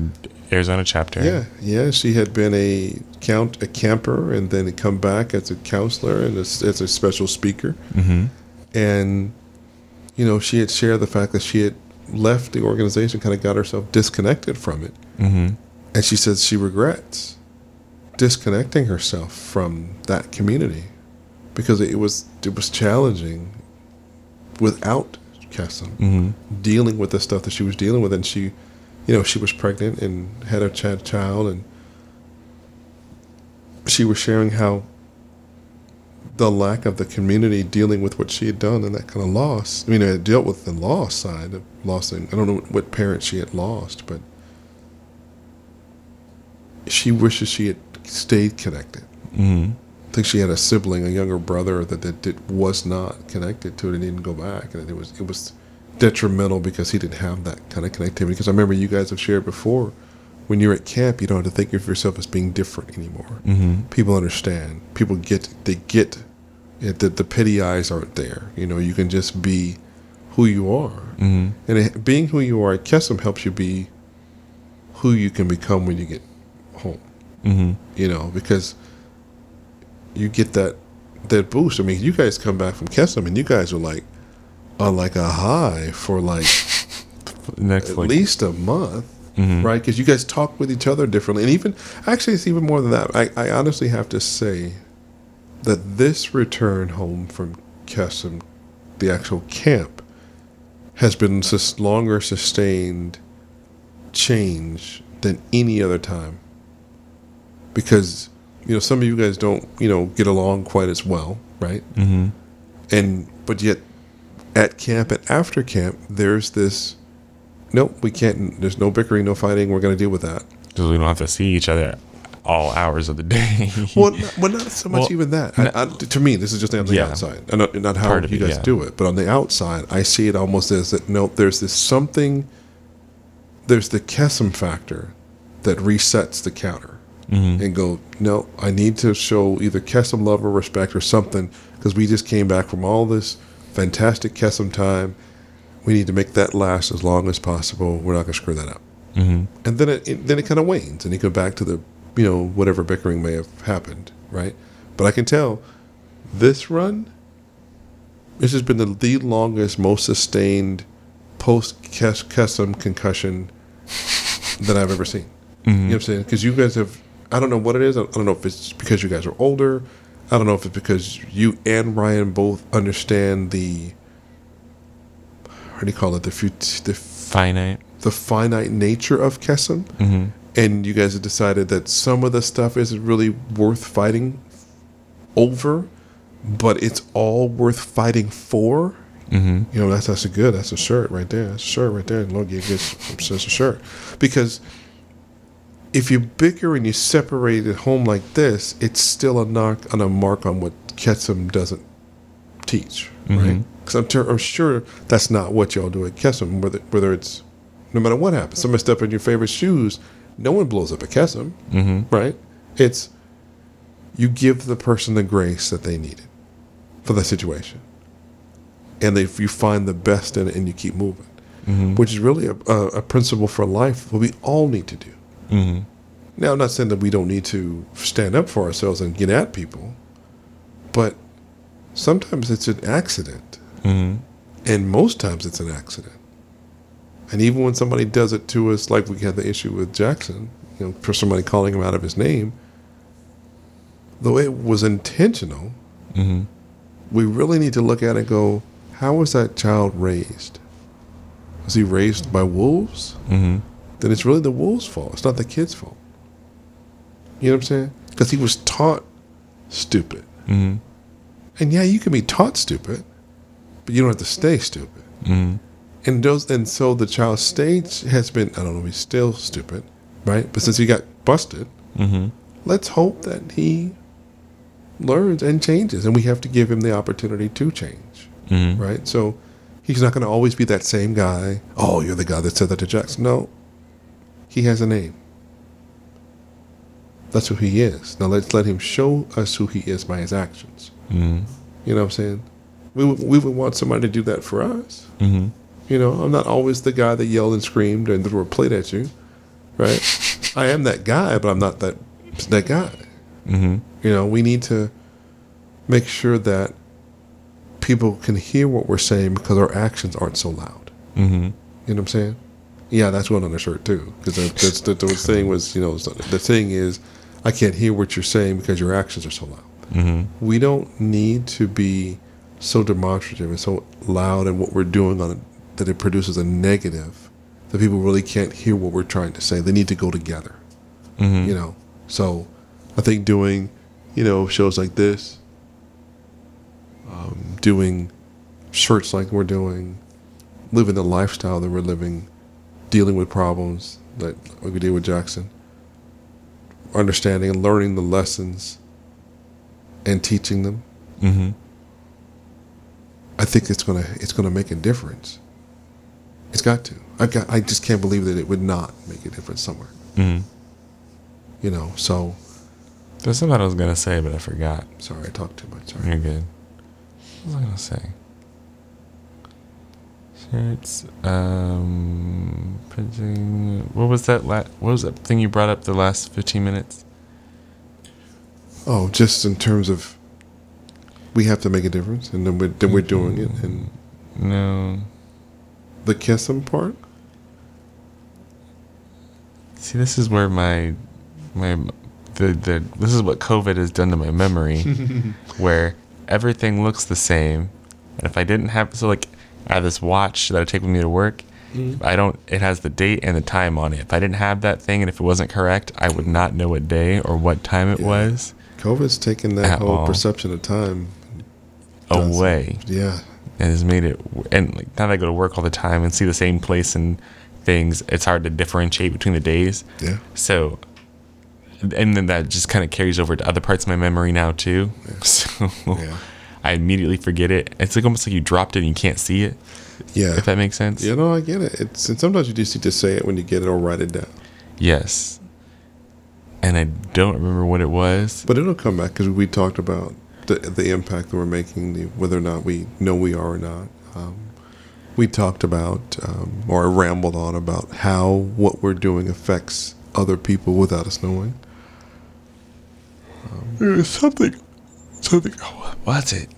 Arizona chapter. Yeah, yeah. She had been a count a camper, and then come back as a counselor and as, as a special speaker. Mm-hmm. And you know, she had shared the fact that she had left the organization, kind of got herself disconnected from it, Mm-hmm. and she says she regrets disconnecting herself from that community because it was it was challenging without Kesem Mm-hmm. dealing with the stuff that she was dealing with, and she, you know, she was pregnant and had a ch- child, and she was sharing how the lack of the community dealing with what she had done and that kind of loss. I mean, it dealt with the loss side of losing. I don't know what parents she had lost, but she wishes she had stayed connected. Mm-hmm. Think she had a sibling, a younger brother that, that, that was not connected to it and didn't go back, and it was it was detrimental because he didn't have that kind of connectivity. Because I remember you guys have shared before, when you're at camp, you don't have to think of yourself as being different anymore. Mm-hmm. People understand. People get they get it, that the pity eyes aren't there. You know, you can just be who you are, Mm-hmm. and it, being who you are at Kesem helps you be who you can become when you get home Mm-hmm. you know, because you get that that boost. I mean, you guys come back from Kesem and you guys are like on like a high for like Next at like least a month, Mhm. right? Because you guys talk with each other differently, and even actually, it's even more than that. I, I honestly have to say that this return home from Kesem, the actual camp, has been sus- longer sustained change than any other time. Because you know some of you guys don't you know get along quite as well, right? Mm-hmm. and but yet at camp and after camp there's this nope we can't there's no bickering no fighting we're going to deal with that Because we don't have to see each other all hours of the day. well not, well, not so much Well, even that I, I, to me this is just on the Yeah. outside and not, not how you it, guys yeah. do it but on the outside i see it almost as that nope there's this something there's the kesem factor that resets the counter Mhm. and go, no, I need to show either Kesem love or respect or something because we just came back from all this fantastic Kesem time. We need to make that last as long as possible. We're not going to screw that up. Mhm. And then it, it then it kind of wanes, and you go back to the you know whatever bickering may have happened, right? But I can tell this run, this has been the, the longest, most sustained post Kesem concussion that I've ever seen. You know what I'm saying? Because you guys have, I don't know what it is. I don't know if it's because you guys are older. I don't know if it's because you and Ryan both understand the, how do you call it? The fut- the, Finite. the finite nature of Kesem. Mm-hmm. And you guys have decided that some of the stuff isn't really worth fighting over, but it's all worth fighting for. Mm-hmm. You know, that's that's a good. That's a shirt right there. That's a shirt right there. Lord, you get that's a shirt because if you bicker and you separate at home like this, it's still a knock on a mark on what Kesem doesn't teach, right? Mhm. Because I'm, ter- I'm sure that's not what y'all do at Kesem. Whether whether it's no matter what happens, somebody step in your favorite shoes, no one blows up at Kesem, Mm-hmm. right? It's you give the person the grace that they needed for the situation, and if you find the best in it and you keep moving, Mm-hmm. which is really a, a, a principle for life that we all need to do. Mm-hmm. Now, I'm not saying that we don't need to stand up for ourselves and get at people, but sometimes it's an accident, Mm-hmm. and most times it's an accident. And even when somebody does it to us, like we had the issue with Jackson, you know, for somebody calling him out of his name, though it was intentional, Mm-hmm. we really need to look at it and go, how was that child raised? Was he raised by wolves? Mm-hmm. Then it's really the wolves' fault. It's not the kid's fault. You know what I'm saying? Because he was taught stupid. Mm-hmm. And yeah, you can be taught stupid, but you don't have to stay stupid. Mm-hmm. And those, and so the child's stage has been, I don't know, he's still stupid, right? But since he got busted, Mm-hmm. let's hope that he learns and changes. And we have to give him the opportunity to change, Mm-hmm. right? So he's not going to always be that same guy. Oh, you're the guy that said that to Jackson. No, he has a name. That's who he is. Now let's let him show us who he is by his actions. Mm-hmm. You know what I'm saying? We would, we would want somebody to do that for us. Mm-hmm. You know, I'm not always the guy that yelled and screamed and threw a plate at you, right? I am that guy, but I'm not that that guy. Mm-hmm. You know, we need to make sure that people can hear what we're saying because our actions aren't so loud. Mm-hmm. You know what I'm saying? Yeah, that's one on the shirt too. Because that's the, the thing was, you know, the thing is, I can't hear what you're saying because your actions are so loud. Mm-hmm. We don't need to be so demonstrative and so loud in what we're doing on it that it produces a negative that people really can't hear what we're trying to say. They need to go together. Mm-hmm. You know, so I think doing, you know, shows like this, um, doing shirts like we're doing, living the lifestyle that we're living, dealing with problems that like we did with Jackson, understanding and learning the lessons and teaching them. Mm-hmm. I think it's gonna it's gonna make a difference. It's got to. I got. I just can't believe that it would not make a difference somewhere. Mm-hmm. You know. So There's something I was gonna say, but I forgot. sorry, I talked too much. Sorry. You're good. What was I gonna say? Um, printing. What was that? La- what was that thing you brought up the last 15 minutes? Oh, just in terms of we have to make a difference, and then we're then we're doing it. And No. the Kesem part. See, this is where my my the the this is what COVID has done to my memory, where everything looks the same, and if I didn't have so like I have this watch that I take with me to work. Mm-hmm. I don't. It has the date and the time on it. If I didn't have that thing, and if it wasn't correct, I would not know what day or what time it Yeah. was COVID's taken that whole all. perception of time away. Yeah, and has made it and like now that I go to work all the time and see the same place and things it's hard to differentiate between the days yeah, so and then that just kind of carries over to other parts of my memory now too so yeah, I immediately forget it it's like almost like you dropped it and you can't see it yeah. if that makes sense You know, I get it. It's and sometimes you just need to say it when you get it or write it down. yes and I don't remember what it was But it'll come back because we talked about the the impact that we're making, the, whether or not we know we are or not. Um, we talked about um, or rambled on about how what we're doing affects other people without us knowing. There's something something what's it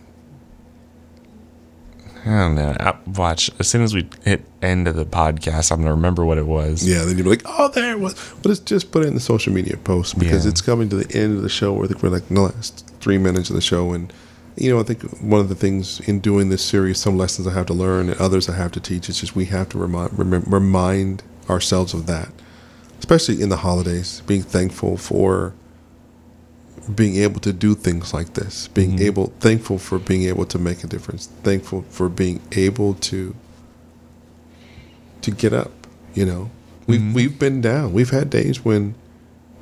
I don't know. I, watch as soon as we hit end of the podcast, I'm gonna remember what it was. Yeah, then you'll be like, oh, there it was. But it's just put it in the social media post because Yeah. it's coming to the end of the show. I think we're like in the last three minutes of the show. And, you know, I think one of the things in doing this series, some lessons I have to learn and others I have to teach, is just we have to remind, remind ourselves of that, especially in the holidays, being thankful for being able to do things like this, being Mhm. able, thankful for being able to make a difference, thankful for being able to to get up. You know, we've Mhm. we've been down. We've had days when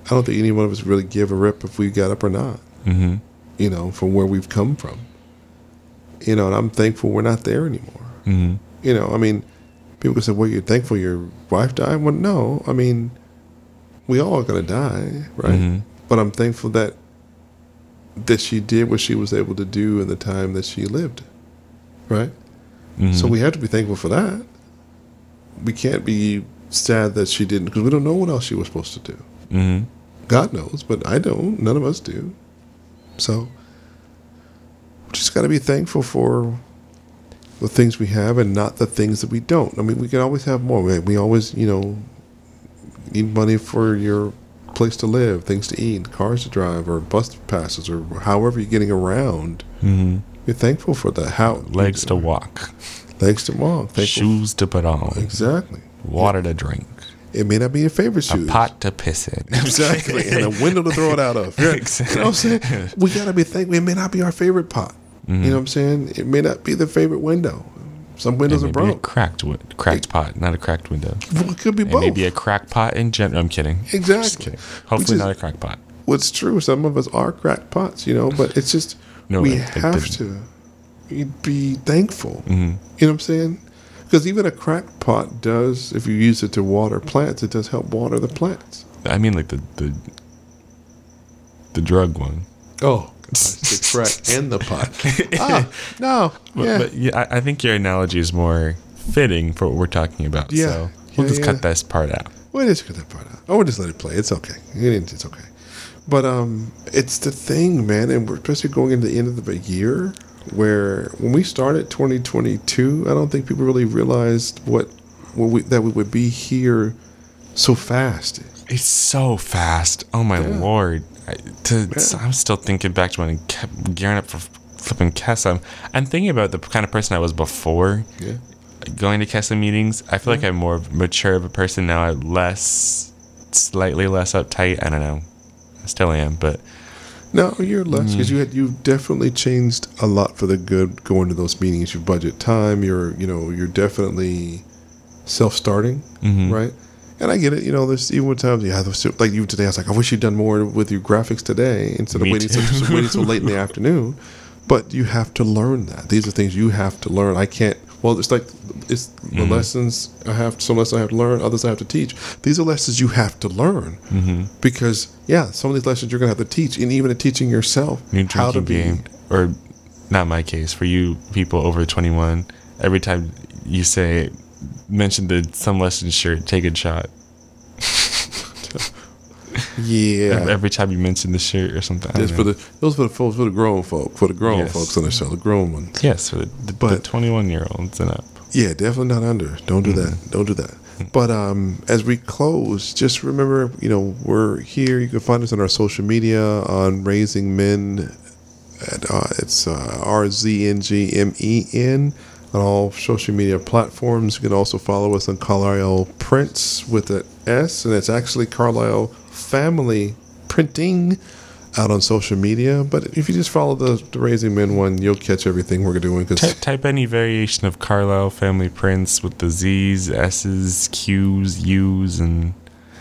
I don't think any one of us really give a rip if we got up or not. Mm-hmm. You know, from where we've come from. You know, and I'm thankful we're not there anymore. Mm-hmm. You know, I mean, people can say, "Well, you're thankful your wife died." Well, no, I mean, we all are gonna die, right? Mhm. But I'm thankful that that she did what she was able to do in the time that she lived, right? Mm-hmm. So we have to be thankful for that. We can't be sad that she didn't because we don't know what else she was supposed to do. Mm-hmm. God knows, but I don't. None of us do. So we just got to be thankful for the things we have and not the things that we don't. I mean, we can always have more. We, we always, you know, need money for your place to live, things to eat, cars to drive, or bus passes, or however you're getting around. Mm-hmm. You're thankful for that. How Legs to walk, legs to walk. Thankful shoes to put on, Exactly. water to drink, It may not be your favorite shoes. a pot to piss in. Exactly. and a window to throw it out of. You know what I'm saying? We got to be thankful. It may not be our favorite pot. You know what I'm saying? It may not be the favorite window. Some windows It are may be a broke. cracked, cracked pot, not a cracked window. Well, it could be It both. may be a crack pot in general. I'm kidding. Exactly. Just kidding. Hopefully is- not a crack pot. What's true, some of us are cracked pots, you know, but it's just, No, we like have the- to be thankful. Mhm. You know what I'm saying? Because even a cracked pot does, if you use it to water plants, it does help water the plants. I mean, like the the the drug one. Oh, the crack and the pot. Ah, no. But, Yeah. but yeah, I, I think your analogy is more fitting for what we're talking about. Yeah. So we'll Yeah, just yeah. cut this part out. Well, just cut that part out. Oh, we'll just let it play. It's okay. It- It's okay. But um, it's the thing, man, and we're especially going into the end of the year where when we started 2022, I don't think people really realized what, what we, that we would be here so fast. It's so fast. Oh my Yeah. lord! I, to, Yeah. I'm still thinking back to when I kept gearing up for flipping Kesem. I'm, thinking about the kind of person I was before Yeah. going to Kesem meetings. I feel like I'm more mature of a person now. I'm less, slightly less uptight. I don't know. I still am, but No, you're less because you had you've definitely changed a lot for the good going to those meetings. You budget time. You're you know you're definitely self-starting, Mhm. right? And I get it. You know, there's even with times yeah, like even today. I was like, I wish you'd done more with your graphics today instead of waiting so, waiting so late in the afternoon. But you have to learn that. These are things you have to learn. I can't. Well, it's like it's the Mm-hmm. lessons I have. Some lessons I have to learn. Others I have to teach. These are lessons you have to learn Mm-hmm. because yeah, some of these lessons you're gonna have to teach, and even in teaching yourself how to be. game, or not my case. For you people over 21, every time you say mention the some lesson shirt, take a shot. Yeah, Every time you mention the shirt or something. I for know. the those for the folks for the grown folk for the grown Yes. folks on the show, the grown ones. yes, for the, the, the But- 21 year olds and up. Yeah, definitely not under. Don't do that. Don't do that. But um, as we close, just remember, you know, we're here. You can find us on our social media on Raising Men. At, uh, it's uh, R Z N G M E N on all social media platforms. You can also follow us on Carlisle Prints with an S, and it's actually Carlisle Family Printing out on social media. But if you just follow the, the Raising Men one, you'll catch everything we're doing. Ty- Because type any variation of Carlisle family prints with the Z's, S's, Q's, U's, and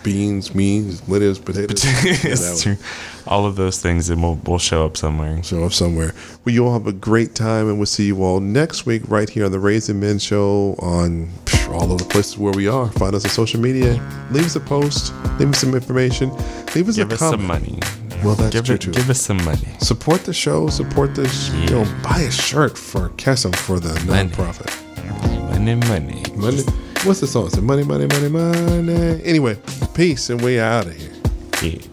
beans, means, lettuce, potatoes. Yeah, that it's one. true. all of those things, and we'll, we'll show up somewhere. show up somewhere. Well, you all have a great time, and we'll see you all next week right here on the Raising Men Show on psh, all of the places where we are. Find us on social media. Leave us a post. Leave us some information. Leave us Give a us comment. some money. Well, that's give true it, too. Give us some money. Support the show. Support this. You know, buy a shirt for Kesem for the Money. nonprofit. Money, money. Money. What's the song? It's money, money, money, money. Anyway, peace, and we out of here. Yeah.